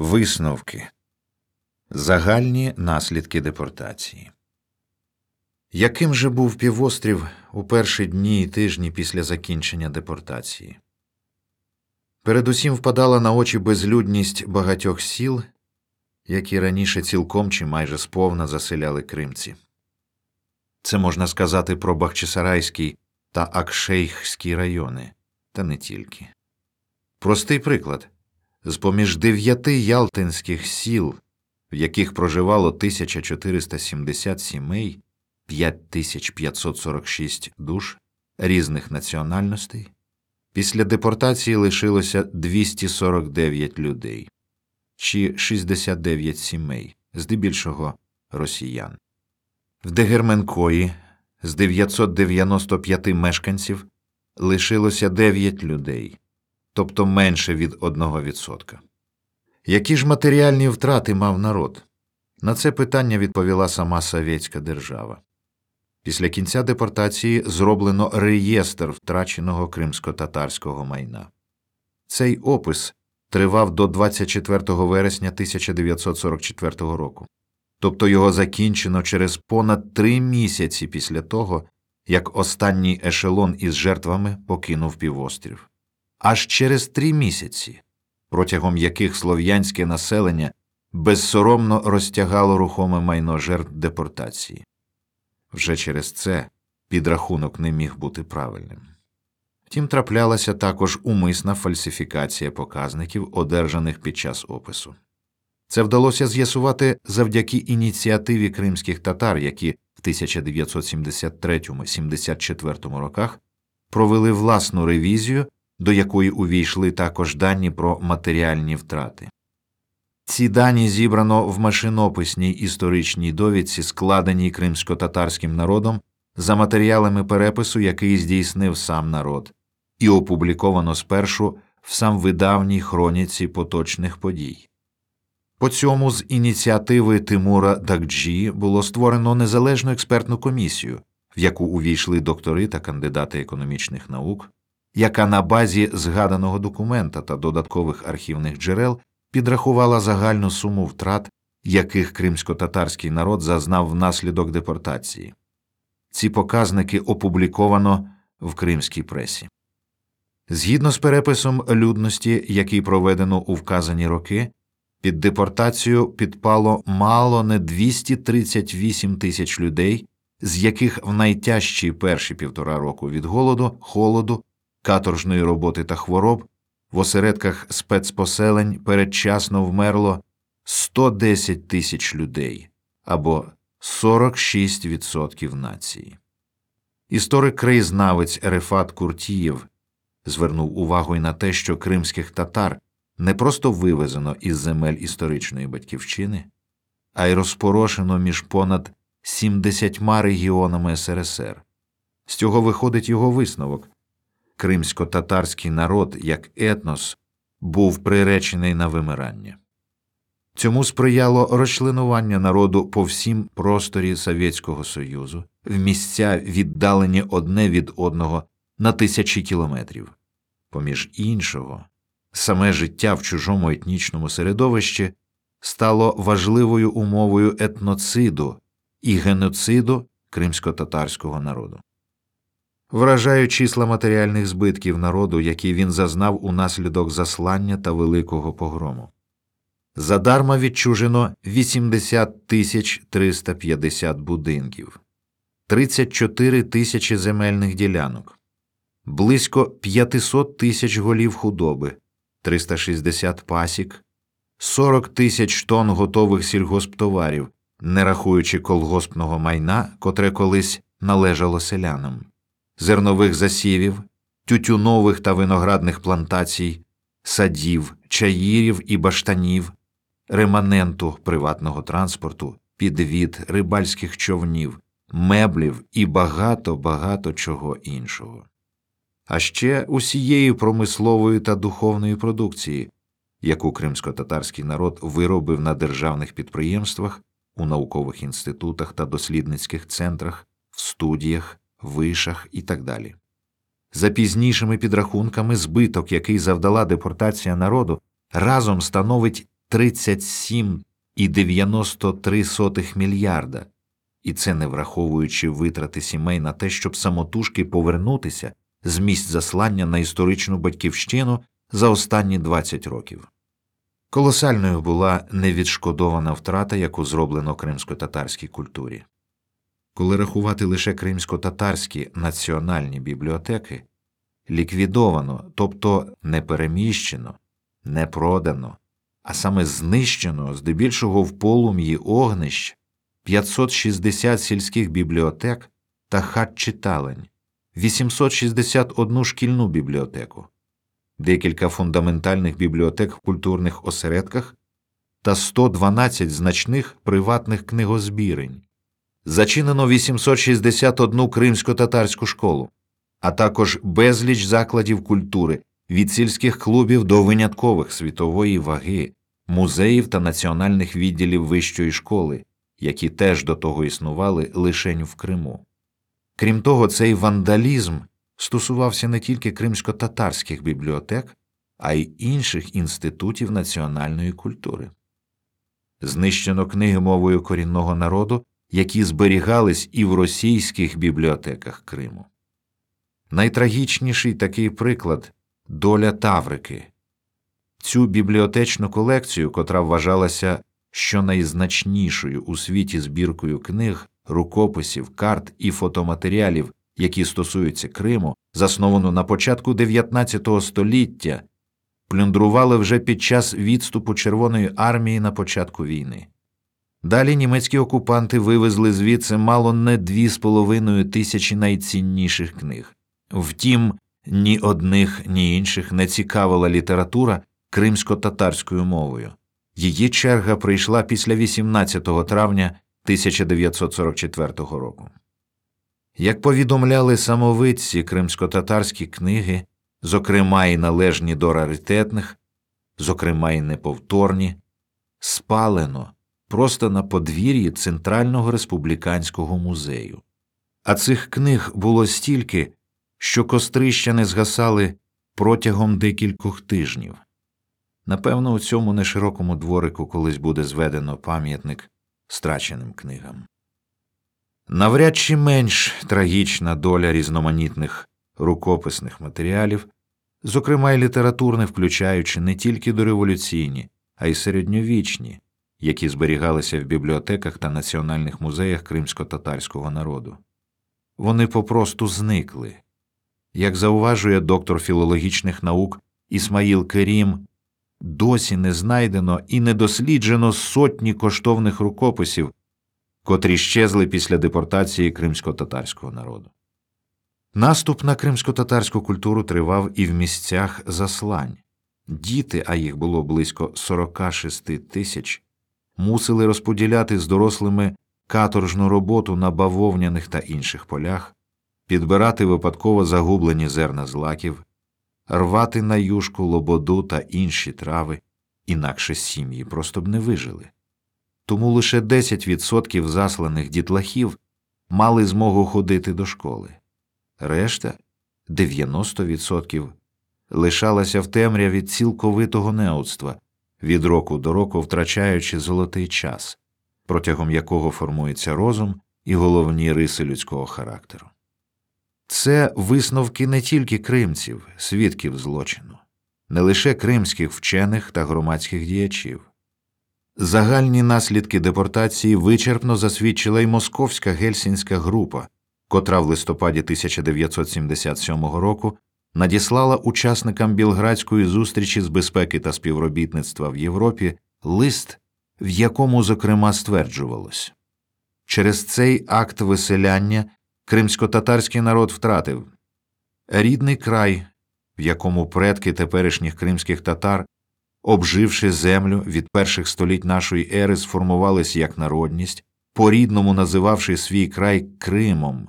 Висновки Загальні наслідки депортації. Яким же був півострів у перші дні і тижні після закінчення депортації? Передусім впадала на очі безлюдність багатьох сіл, які раніше цілком чи майже сповна заселяли кримці. Це можна сказати про Бахчисарайський та Акшейхський райони, та не тільки. Простий приклад з поміж дев'яти ялтинських сіл, в яких проживало 1470 сімей, 5546 душ різних національностей, після депортації лишилося 249 людей чи 69 сімей, здебільшого росіян. В Дегерменкої з 995 мешканців лишилося 9 людей, тобто менше від 1%. Які ж матеріальні втрати мав народ? На це питання відповіла сама совєтська держава. Після кінця депортації зроблено реєстр втраченого кримсько-татарського майна. Цей опис тривав до 24 вересня 1944 року, тобто його закінчено через понад три місяці після того, як останній ешелон із жертвами покинув півострів. Аж через три місяці, протягом яких слов'янське населення безсоромно розтягало рухоме майно жертв депортації. Вже через це підрахунок не міг бути правильним. Втім, траплялася також умисна фальсифікація показників, одержаних під час опису. Це вдалося з'ясувати завдяки ініціативі кримських татар, які в 1973-74 роках провели власну ревізію, до якої увійшли також дані про матеріальні втрати. Ці дані зібрано в машинописній історичній довідці, складеній кримсько-татарським народом за матеріалами перепису, який здійснив сам народ, і опубліковано спершу в самвидавній хроніці поточних подій. По цьому з ініціативи Тимура Дакджі було створено незалежну експертну комісію, в яку увійшли доктори та кандидати економічних наук, яка на базі згаданого документа та додаткових архівних джерел підрахувала загальну суму втрат, яких кримсько-татарський народ зазнав внаслідок депортації. Ці показники опубліковано в кримській пресі. Згідно з переписом людності, який проведено у вказані роки, під депортацію підпало мало не 238 тисяч людей, з яких в найтяжчі перші півтора року від голоду, холоду, каторжної роботи та хвороб в осередках спецпоселень передчасно вмерло 110 тисяч людей або 46% нації. Історик краєзнавець Ерефат Куртієв звернув увагу й на те, що кримських татар не просто вивезено із земель історичної батьківщини, а й розпорошено між понад 70 регіонами СРСР. З цього виходить його висновок кримсько-татарський народ як етнос був приречений на вимирання. Цьому сприяло розчленування народу по всім просторі Совєтського Союзу, в місця віддалені одне від одного на тисячі кілометрів. Поміж іншого, саме життя в чужому етнічному середовищі стало важливою умовою етноциду і геноциду кримсько-татарського народу. Вражають числа матеріальних збитків народу, які він зазнав унаслідок заслання та великого погрому. Задарма відчужено 80 тисяч 350 будинків, 34 тисячі земельних ділянок, близько 500 тисяч голів худоби, 360 пасік, 40 тисяч тонн готових сільгосптоварів, не рахуючи колгоспного майна, котре колись належало селянам зернових засівів, тютюнових та виноградних плантацій, садів, чаїрів і баштанів, реманенту приватного транспорту, підвід, рибальських човнів, меблів і багато багато чого іншого. А ще усієї промислової та духовної продукції, яку кримсько-татарський народ виробив на державних підприємствах, у наукових інститутах та дослідницьких центрах, в студіях, вишах і так далі. За пізнішими підрахунками, збиток, який завдала депортація народу, разом становить 37,93 мільярда, і це не враховуючи витрати сімей на те, щоб самотужки повернутися з місць заслання на історичну батьківщину за останні 20 років. Колосальною була невідшкодована втрата, яку зроблено кримсько-татарській культурі. Коли рахувати лише кримсько-татарські національні бібліотеки, ліквідовано, тобто не переміщено, не продано, а саме знищено здебільшого в полум'ї огнищ 560 сільських бібліотек та хат читалень, 861 шкільну бібліотеку, декілька фундаментальних бібліотек в культурних осередках та 112 значних приватних книгозбірень. Зачинено 861 кримсько-татарську школу, а також безліч закладів культури від сільських клубів до виняткових світової ваги, музеїв та національних відділів вищої школи, які теж до того існували лишень в Криму. Крім того, цей вандалізм стосувався не тільки кримсько-татарських бібліотек, а й інших інститутів національної культури. Знищено книги мовою корінного народу, які зберігались і в російських бібліотеках Криму. Найтрагічніший такий приклад доля Таврики. Цю бібліотечну колекцію, котра вважалася щонайзначнішою у світі збіркою книг, рукописів, карт і фотоматеріалів, які стосуються Криму, засновану на початку XIX століття, плюндрували вже під час відступу Червоної армії на початку війни. Далі німецькі окупанти вивезли звідси мало не дві з половиною тисячі найцінніших книг. Втім, ні одних, ні інших не цікавила література кримсько-татарською мовою. Її черга прийшла після 18 травня 1944 року. Як повідомляли самовидці кримсько-татарські книги, зокрема і належні до раритетних, зокрема і неповторні, спалено просто на подвір'ї Центрального республіканського музею. А цих книг було стільки, що кострища не згасали протягом декількох тижнів. Напевно, у цьому неширокому дворику колись буде зведено пам'ятник страченим книгам. Навряд чи менш трагічна доля різноманітних рукописних матеріалів, зокрема й літературних, включаючи не тільки дореволюційні, а й середньовічні, які зберігалися в бібліотеках та національних музеях кримсько-татарського народу. Вони попросту зникли. Як зауважує доктор філологічних наук Ісмаїл Керім, досі не знайдено і не досліджено сотні коштовних рукописів, котрі щезли після депортації кримсько-татарського народу. Наступ на кримсько-татарську культуру тривав і в місцях заслань. Діти, а їх було близько 46 тисяч, мусили розподіляти з дорослими каторжну роботу на бавовняних та інших полях, підбирати випадково загублені зерна злаків, рвати на юшку лободу та інші трави, інакше сім'ї просто б не вижили. Тому лише 10% засланих дітлахів мали змогу ходити до школи, решта 90% лишалася в темряві цілковитого неудства, від року до року втрачаючи золотий час, протягом якого формується розум і головні риси людського характеру. Це висновки не тільки кримців, свідків злочину, не лише кримських вчених та громадських діячів. Загальні наслідки депортації вичерпно засвідчила й московська гельсінська група, котра в листопаді 1977 року надіслала учасникам Білградської зустрічі з безпеки та співробітництва в Європі лист, в якому, зокрема, стверджувалось. Через цей акт виселяння кримсько-татарський народ втратив рідний край, в якому предки теперішніх кримських татар, обживши землю від перших століть нашої ери, сформувались як народність, по рідному називавши свій край Кримом,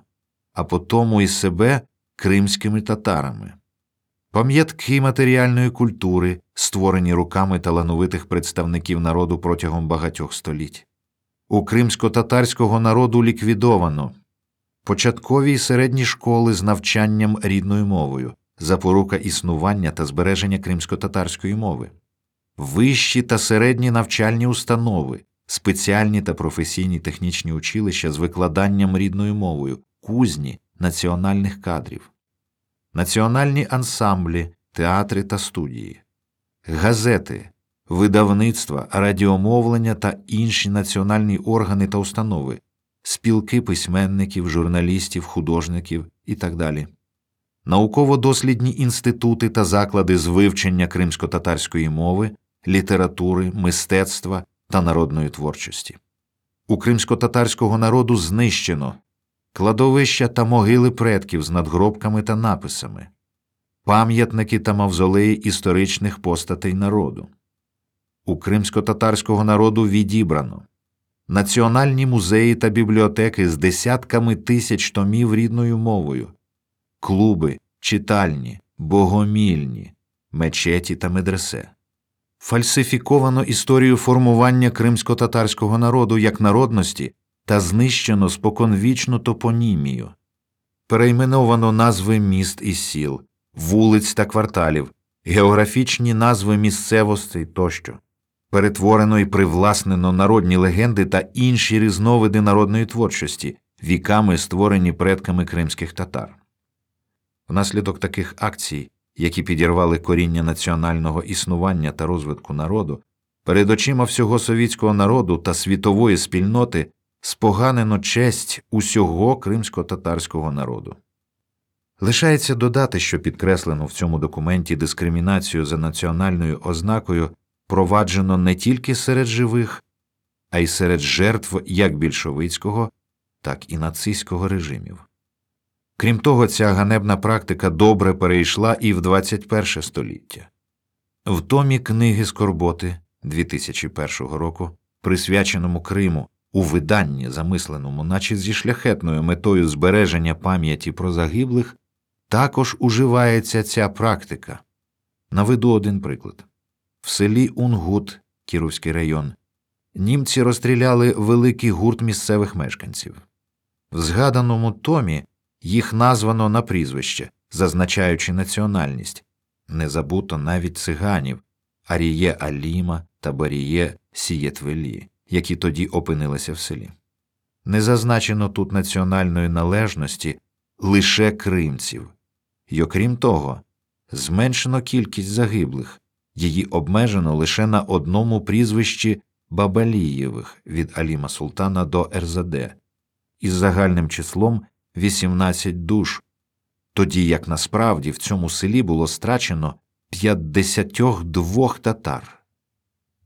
а потому і себе кримськими татарами. Пам'ятки матеріальної культури, створені руками талановитих представників народу протягом багатьох століть. У кримсько-татарського народу ліквідовано початкові й середні школи з навчанням рідною мовою, запорука існування та збереження кримсько-татарської мови. вищі та середні навчальні установи, спеціальні та професійні технічні училища з викладанням рідною мовою, кузні національних кадрів, національні ансамблі, театри та студії, газети, видавництва, радіомовлення та інші національні органи та установи, спілки письменників, журналістів, художників і так далі. Науково-дослідні інститути та заклади з вивчення кримсько-татарської мови, літератури, мистецтва та народної творчості. У кримсько-татарського народу знищено кладовища та могили предків з надгробками та написами, пам'ятники та мавзолеї історичних постатей народу. У кримсько-татарського народу відібрано національні музеї та бібліотеки з десятками тисяч томів рідною мовою, клуби, читальні, богомільні, мечеті та медресе. Фальсифіковано історію формування кримсько-татарського народу як народності та знищено споконвічну топонімію, перейменовано назви міст і сіл, вулиць та кварталів, географічні назви місцевостей тощо, перетворено і привласнено народні легенди та інші різновиди народної творчості, віками створені предками кримських татар. Внаслідок таких акцій, які підірвали коріння національного існування та розвитку народу, перед очима всього совітського народу та світової спільноти споганено честь усього кримсько-татарського народу. Лишається додати, що підкреслено в цьому документі дискримінацію за національною ознакою проваджено не тільки серед живих, а й серед жертв як більшовицького, так і нацистського режимів. Крім того, ця ганебна практика добре перейшла і в 21 століття. В томі книги Скорботи 2001 року, присвяченому Криму, у виданні, замисленому, наче зі шляхетною метою збереження пам'яті про загиблих, також уживається ця практика. Наведу один приклад в селі Унгут, Кіровський район, німці розстріляли великий гурт місцевих мешканців. В згаданому томі їх названо на прізвище, зазначаючи національність, не забуто навіть циганів Аріє Аліма та Баріє Сієтвелі, які тоді опинилися в селі. Не зазначено тут національної належності лише кримців, й окрім того, зменшено кількість загиблих, її обмежено лише на одному прізвищі Бабалієвих від Аліма Султана до РЗД із загальним числом 18 душ, тоді як насправді в цьому селі було страчено 52 татар.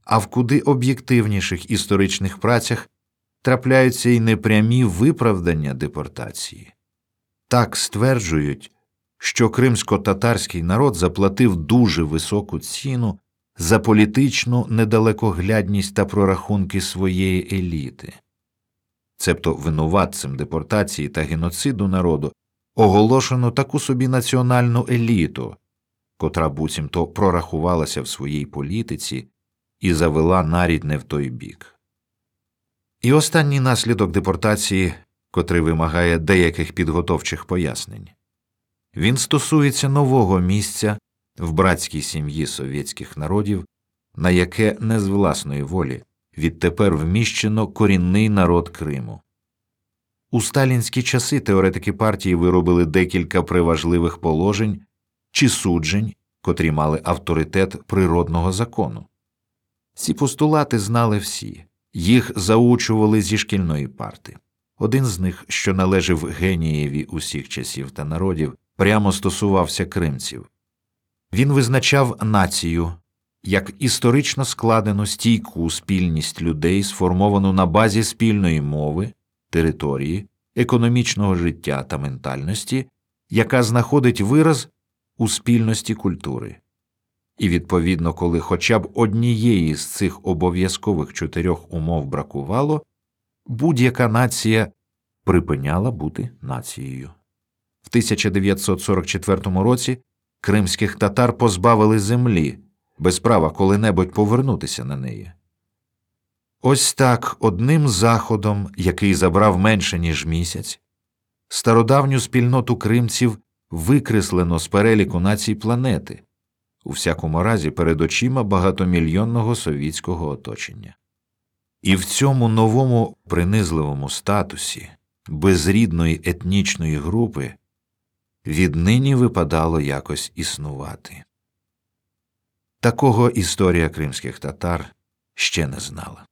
А в куди об'єктивніших історичних працях трапляються й непрямі виправдання депортації. Так стверджують, що кримсько-татарський народ заплатив дуже високу ціну за політичну недалекоглядність та прорахунки своєї еліти цебто винуватцем депортації та геноциду народу, оголошено таку собі національну еліту, котра буцімто прорахувалася в своїй політиці і завела нарід не в той бік. І останній наслідок депортації, котрий вимагає деяких підготовчих пояснень, він стосується нового місця в братській сім'ї совєтських народів, на яке не з власної волі відтепер вміщено корінний народ Криму. У сталінські часи теоретики партії виробили декілька приважливих положень чи суджень, котрі мали авторитет природного закону. Ці постулати знали всі, їх заучували зі шкільної парти. Один з них, що належав генієві усіх часів та народів, прямо стосувався кримців. Він визначав націю як історично складену стійку спільність людей, сформовану на базі спільної мови, території, економічного життя та ментальності, яка знаходить вираз у спільності культури. І, відповідно, коли хоча б однієї з цих обов'язкових чотирьох умов бракувало, будь-яка нація припиняла бути нацією. В 1944 році кримських татар позбавили землі без права коли-небудь повернутися на неї. Ось так одним заходом, який забрав менше, ніж місяць, стародавню спільноту кримців викреслено з переліку націй планети, у всякому разі перед очима багатомільйонного совітського оточення. І в цьому новому принизливому статусі безрідної етнічної групи віднині випадало якось існувати. Такого історія кримських татар ще не знала.